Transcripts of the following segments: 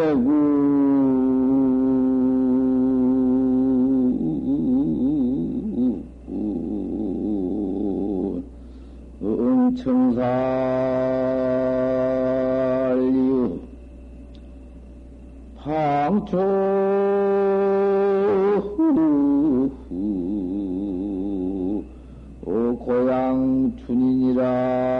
회구 응청살유 방초 고향 춘인이라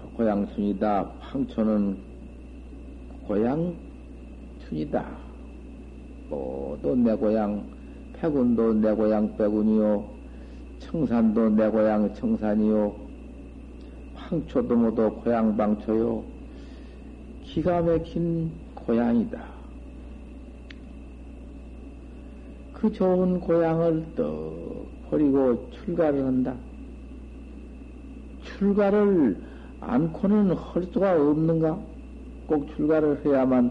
고향춘이다. 황초는 고향춘이다. 모두 내 고향, 패군도 내 고향 패군이요. 청산도 내 고향 청산이요. 황초도 모두 고향 방초요. 기가 막힌 고향이다. 그 좋은 고향을 떡 버리고 출가를 한다. 출가를 않고는 할 수가 없는가? 꼭 출가를 해야만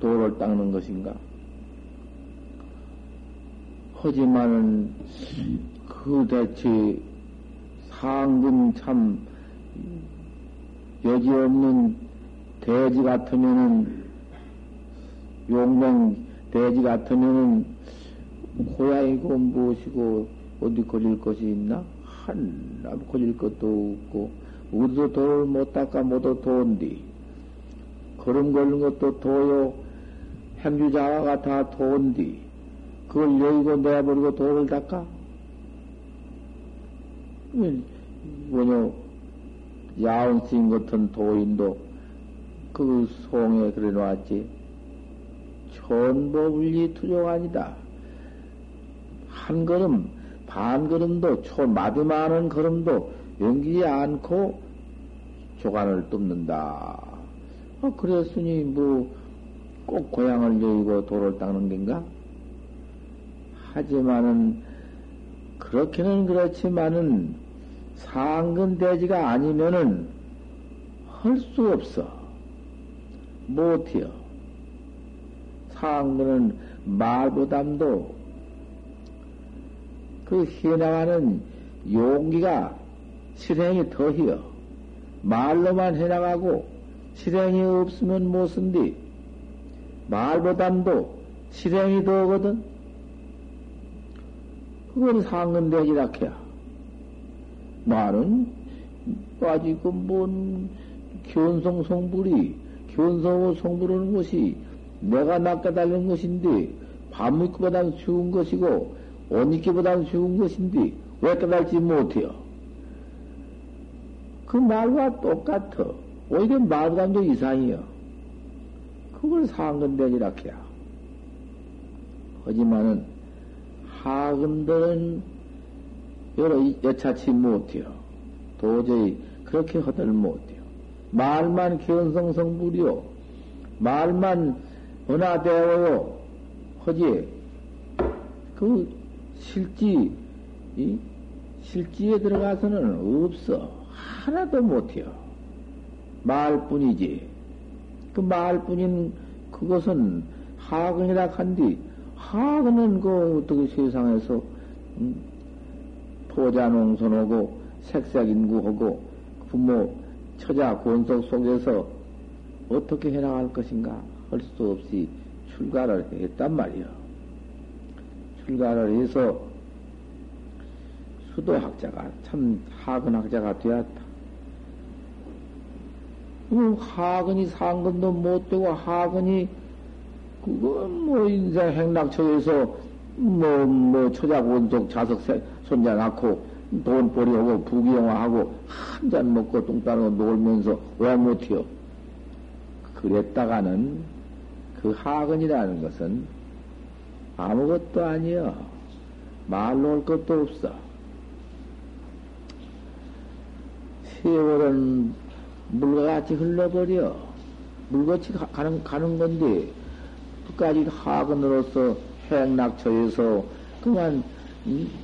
도를 닦는 것인가? 하지만은 그 대체 상금 참 여지없는 돼지 같으면은 용맹 돼지 같으면은 고향이고 무엇이고 어디 걸릴 것이 있나? 하나 걸릴 것도 없고 우리도 돌을 못 닦아 모두 도인디. 걸음 걸는 것도 도요. 행주자가 다 도인디. 그걸 여의고 내버리고 돌을 닦아? 뭐냐? 야옹스인 같은 도인도 그 송에 그래 놨지. 천보불리 투정 아니다. 한 걸음, 반 걸음도, 초, 마디많은 걸음도 연기지 않고 조간을 뚫는다. 어, 그랬으니, 뭐, 꼭 고향을 여의고 도를 닦는 건가? 하지만은, 그렇게는 그렇지만은, 상근대지가 아니면은, 할 수 없어. 못해요. 상근은 말보담도 그 해나가는 용기가 실행이 더해요. 말로만 해나가고 실행이 없으면 못쓴디 말보담도 실행이 더거든. 그건 상근대지라 해야. 말은 빠지고 뭔 견성 성불이 견성을 성불하는 것이 내가 낚아달는 것인데 밥 먹기보다는 쉬운 것이고 옷 입기보다는 쉬운 것인데 왜 깨달지 못해요? 그 말과 똑같아. 오히려 말감도 이상이요. 그걸 상근대지라 해야. 하지만은 하근들은 여러 여차치 못해요. 도저히 그렇게 허들 못해요. 말만 견성성불이요. 말만 은하되어요. 허지 그 실지, 이? 실지에 들어가서는 없어. 하나도 못해요. 말뿐이지. 그 말뿐인 그것은 하근이라 한디, 하근은 그 어떻게 세상에서, 음, 포자농선하고 색색인구하고 부모 처자 권속 속에서 어떻게 해나갈 것인가? 할 수 없이 출가를 했단 말이야. 출가를 해서 수도학자가 참 하근학자가 되었다. 그 하근이 상근도 못 되고 하근이 그건 뭐 인생 행락처에서 뭐, 뭐, 처자본속 자석 손자 낳고 돈 벌이 하고 부귀영화하고 한 잔 먹고 똥 따르고 놀면서 왜 못해요? 그랬다가는 그 하근이라는 것은 아무것도 아니여. 말로 할 것도 없어. 세월은 물과 같이 흘러버려. 물같이 가는, 가는 건데, 끝까지 하근으로서 행락처에서 그만, 음?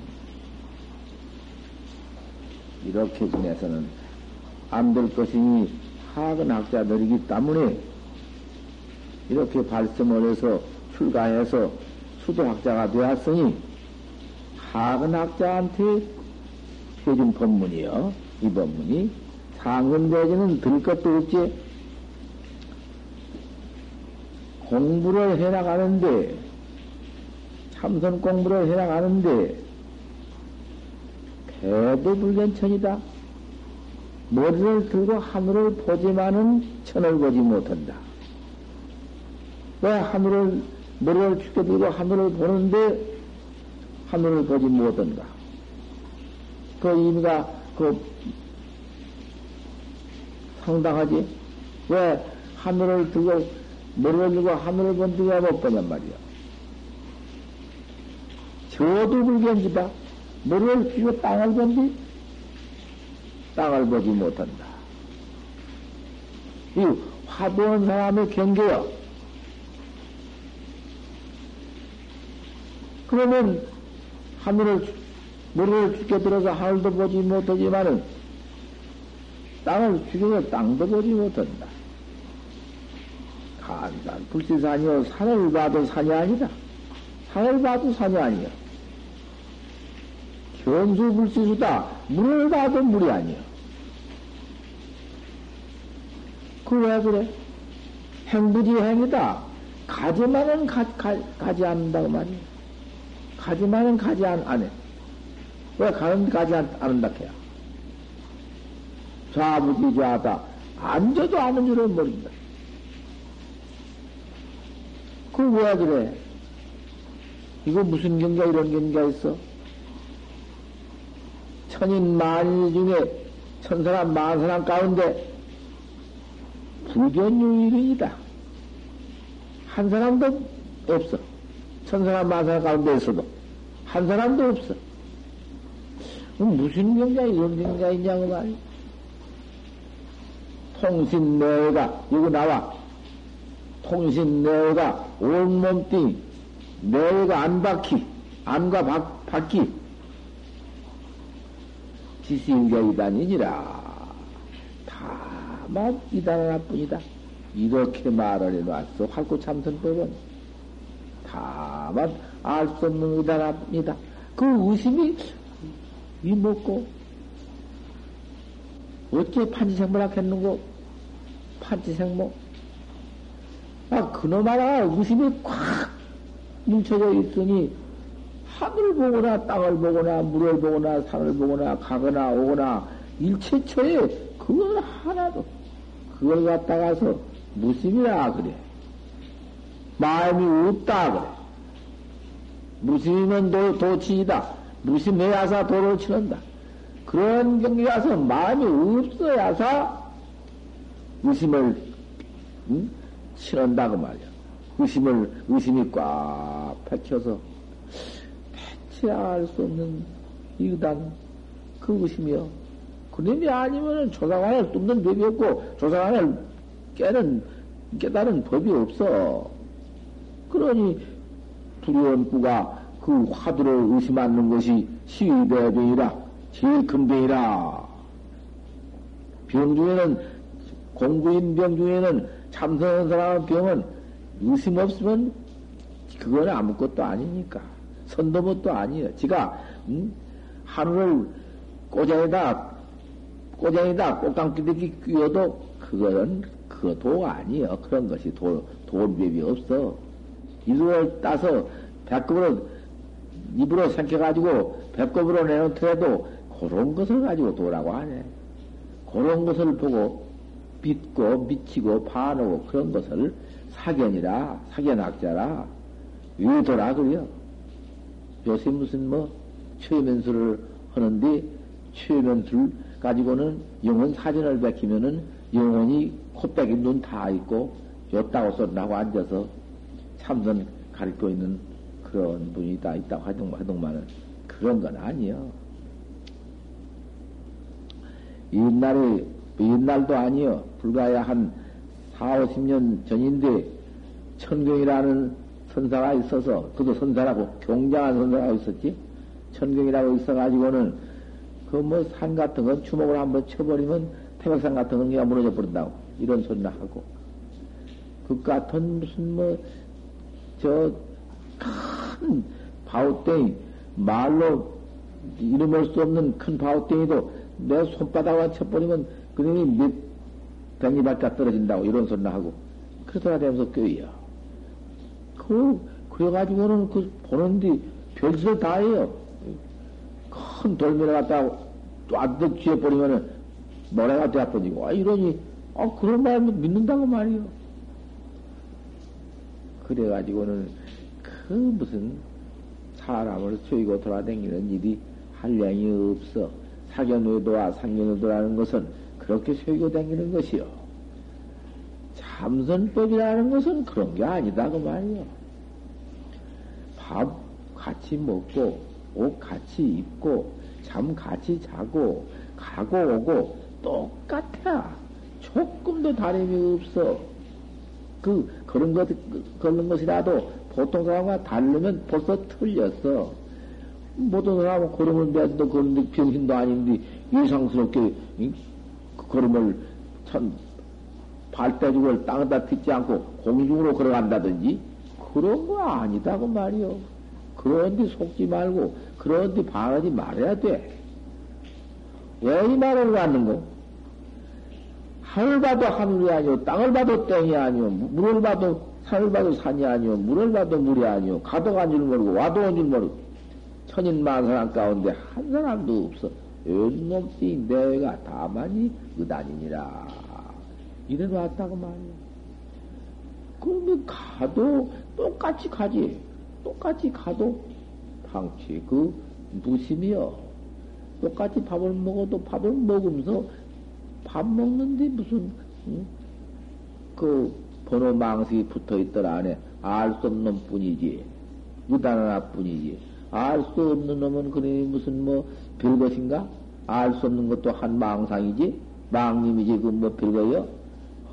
이렇게 지내서는 안 될 것이니 하근학자들이기 때문에 이렇게 발심을 해서 출가해서 수도학자가 되었으니 하근학자한테 해준 법문이요. 이 법문이 상근대지는 들 것도 없지. 공부를 해나가는데 참선 공부를 해나가는데 대도불견천이다. 머리를 들고 하늘을 보지만은 천을 보지 못한다. 왜 하늘을, 머리를 죽게 들고 하늘을 보는데 하늘을 보지 못한다. 그 의미가 그 상당하지? 왜 하늘을 들고 머리를 들고 하늘을 본 데가 못 보냔 말이야. 저도 불견지다. 머리를 쥐고 땅을 본디 땅을 보지 못한다. 이 화두한 사람의 경계야. 그러면 하늘을 머리를 죽게 들어서 하늘도 보지 못하지만은 땅을 죽여서 땅도 보지 못한다. 간산 불시산이요 산을 봐도 산이 아니다. 산을 봐도 산이 아니야. 견수불시수다. 물을 봐도 물이 아니야. 그왜 그래? 행부지 행이다. 가지만은 가, 가, 가지 않는다고 말이야. 가지만은 가지 안, 안 해. 왜 가는 가지 안, 않는다 해야? 좌부지 좌다. 앉아도 아는 줄은 모른다. 그왜 그래? 이거 무슨 경가 이런 경가 있어? 천인 만인 중에 천사람 만사람 가운데 불견유일이다. 한 사람도 없어. 천사람 만사람 가운데 있어도 한 사람도 없어. 무슨 경자 이런 경자 있냐고 말이야. 통신 내가 이거 나와. 통신 내가 온몸뚱 내가 안 바퀴 안과 바, 바퀴 지수인격이다니니라. 다만 이단 하나뿐이다. 이렇게 말을 해놨어. 활구참선법은. 다만 알 수 없는 의단 하나뿐이다. 그 의심이 이 먹고 어째 판지생모라 했는고? 판지생모? 아, 그놈 하나 의심이 꽉 뭉쳐져 있으니 하늘을 보거나 땅을 보거나 물을 보거나 산을 보거나 가거나 오거나 일체처에 그걸 하나도 그걸 갖다가서 무심이라 그래. 마음이 없다 그래. 무심이면 도, 도치이다. 무심 해야사 도를 치는다. 그런 경기에 가서 마음이 없어야사 의심을 응? 치는다고 말이야. 의심을 의심이 꽉 펼쳐서 치아할 수 없는 이단 그 의심이요. 그놈이 아니면은 조상안을 뚫는 법이 없고 조상안을 깨는 깨달은 법이 없어. 그러니 두려운 꾸가 그 화두를 의심하는 것이 시위대병이라 제일 큰 병이라. 병 중에는 공부인 병 중에는 참선한 사람의 병은 의심 없으면 그건 아무것도 아니니까. 선도못도 아니에요. 지가 음? 하늘을 꼬장에다 꼬장에다 꽃감기들이 끼워도 그거는 그거 도 아니에요. 그런 것이 도, 돈법이 없어. 이걸 따서 배꼽으로, 입으로 삼켜가지고 배꼽으로 내놓더라도 그런 것을 가지고 도라고 하네. 그런 것을 보고 믿고 미치고 반하고 그런 것을 사견이라, 사견학자라, 유도라 그래요. 요새 무슨 뭐, 최면수를 하는데, 최면술 가지고는 영혼 사진을 베끼면은 영혼이 코빼기 눈 다 있고, 요따고 쏜다고 앉아서 참선 가르쳐 있는 그런 분이 다 있다고 하동, 하동만은 그런 건 아니요. 옛날에, 옛날도 아니요. 불과야 한 4, 50년 전인데, 천경이라는 선사가 있어서, 그도 선사라고, 경장한 선사가 있었지? 천경이라고 있어가지고는, 그 뭐 산 같은 건 주먹을 한번 쳐버리면 태백산 같은 건 그냥 무너져 버린다고. 이런 소리나 하고. 그 같은 무슨 뭐, 저, 큰 바우땡이, 말로 이름할 수 없는 큰 바우땡이도 내 손바닥만 쳐버리면 그놈이 몇 백리밖에 떨어진다고 이런 소리나 하고. 그러다가 되면서 껴이야. 그, 그래가지고는 그 보는데 별짓을 다 해요. 큰 돌멩이 갖다가 쫙득 쥐어버리면은 모래가 되어버리고, 아, 이러니, 아, 그런 말 믿는다고 말이요. 그래가지고는 그 무슨 사람을 쏘이고 돌아다니는 일이 한량이 없어. 사견의도와 상견의도라는 것은 그렇게 쏘이고 다니는 것이요. 참선법이라는 것은 그런 게 아니다, 그 말이요. 밥 같이 먹고, 옷 같이 입고, 잠 같이 자고, 가고 오고, 똑같아. 조금도 다름이 없어. 그, 그런 것, 그런 것이라도 보통 사람과 다르면 벌써 틀렸어. 모든 사람은 걸음을 매도 그런데 병신도 아닌데 예상스럽게, 이? 그 걸음을 천, 발대죽을 땅에다 딛지 않고 공중으로 걸어간다든지 그런 거 아니다 그 말이요. 그런데 속지 말고 그런데 반하지 말아야 돼. 왜 이 말을 갖는 거? 하늘 봐도 하늘이 아니오, 땅을 봐도 땡이 아니오, 물을 봐도 산을 봐도 산이 아니오, 물을 봐도 물이 아니오, 가도 간줄 모르고 와도 온 줄 모르고 천인만 사람 가운데 한 사람도 없어. 연놈띠 내가 다만이 의단이니라. 이래 놨다고 말이야. 그러면 가도 똑같이 가지. 똑같이 가도 방치 그 무심이여. 똑같이 밥을 먹어도 밥을 먹으면서 밥 먹는데 무슨 응? 그 번호 망식이 붙어 있더라 안에 알 수 없는 뿐이지. 무단 하나 뿐이지. 알 수 없는 놈은 그러니 무슨 뭐 별것인가? 알 수 없는 것도 한 망상이지? 망님이지 그 뭐 별거요?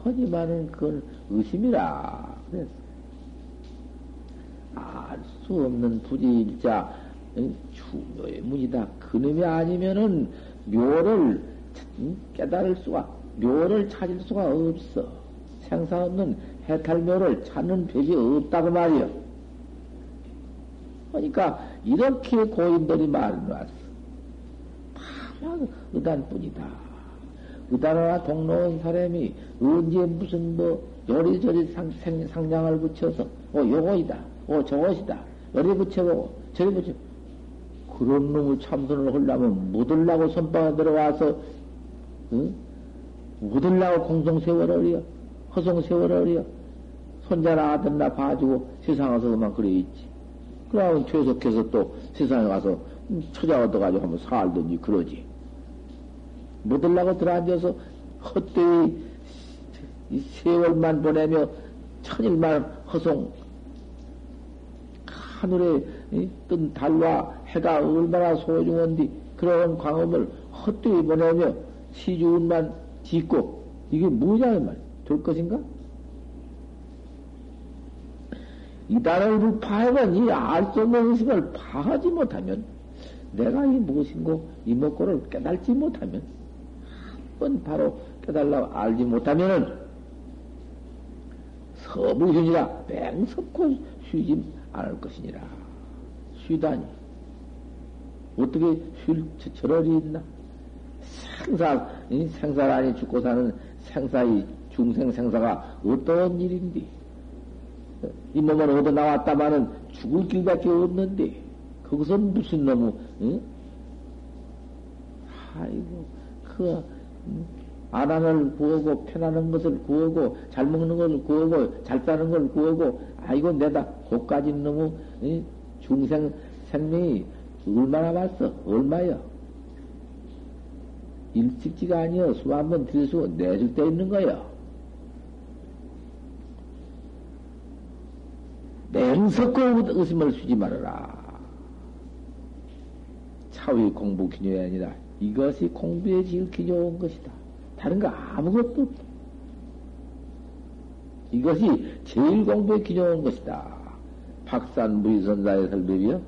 하지만은 그건 의심이라 그랬어. 알 수 없는 부지일자 중요의 문이다. 그놈이 아니면은 묘를 깨달을 수가 묘를 찾을 수가 없어. 생사 없는 해탈묘를 찾는 법이 없다고 말이요. 그러니까 이렇게 고인들이 말해놨어. 다만 의단뿐이다. 의단화 동로온 사람이 언제 무슨 뭐 요리저리 상, 상, 상장을 붙여서 어 요거이다 어 저것이다 요리 붙여보고 저리 붙여 그런 놈의 참선을 하려면 묻으려고 선방에 들어와서 응? 묻으려고 공성세월을이여 허송세월을이여 손자나 아들나 봐주고 세상에서 그만 그래 있지. 그러면 퇴석해서 또 세상에 가서 처자 얻어가지고 한번 살든지 그러지. 묻으려고 들어앉아서 헛되이 세월만 보내며 천일만 허송 하늘에 뜬 달과 해가 얼마나 소중한디 그런 광음을 헛되이 보내며 시주운만 짓고 이게 뭐냐 이 말 될 것인가? 이 단을 불파해건 이알 수 없는 의식을 파하지 못하면 내가 이 무엇인고 이목고를 깨달지 못하면 번 바로 깨달라 알지 못하면은 서부현이라 맹석고 쉬지 않을 것이니라. 쉬다니. 어떻게 쉴 저럴이 있나? 생사, 생사라니 죽고 사는 생사의 중생 생사가 어떤 일인데? 이 몸을 얻어 나왔다마는 죽을 길밖에 없는데, 거기서 무슨 놈의, 응? 아이고, 그, 안하는 구하고, 편안한 것을 구하고, 잘 먹는 걸 구하고, 잘 사는 걸 구하고, 아이고, 내다, 고까지 놈의, 응? 중생 생명이 얼마나 많어? 얼마야? 일찍지가 아니여. 수한번 들수 내줄 때 있는 거야. 맹석고 의심을 쓰지 말아라. 차의 공부 기념이 아니라 이것이 공부에 제일 기념한 것이다. 다른 거 아무것도 없다. 이것이 제일 공부에 기념한 것이다. 박산 무의선사의 설법이요.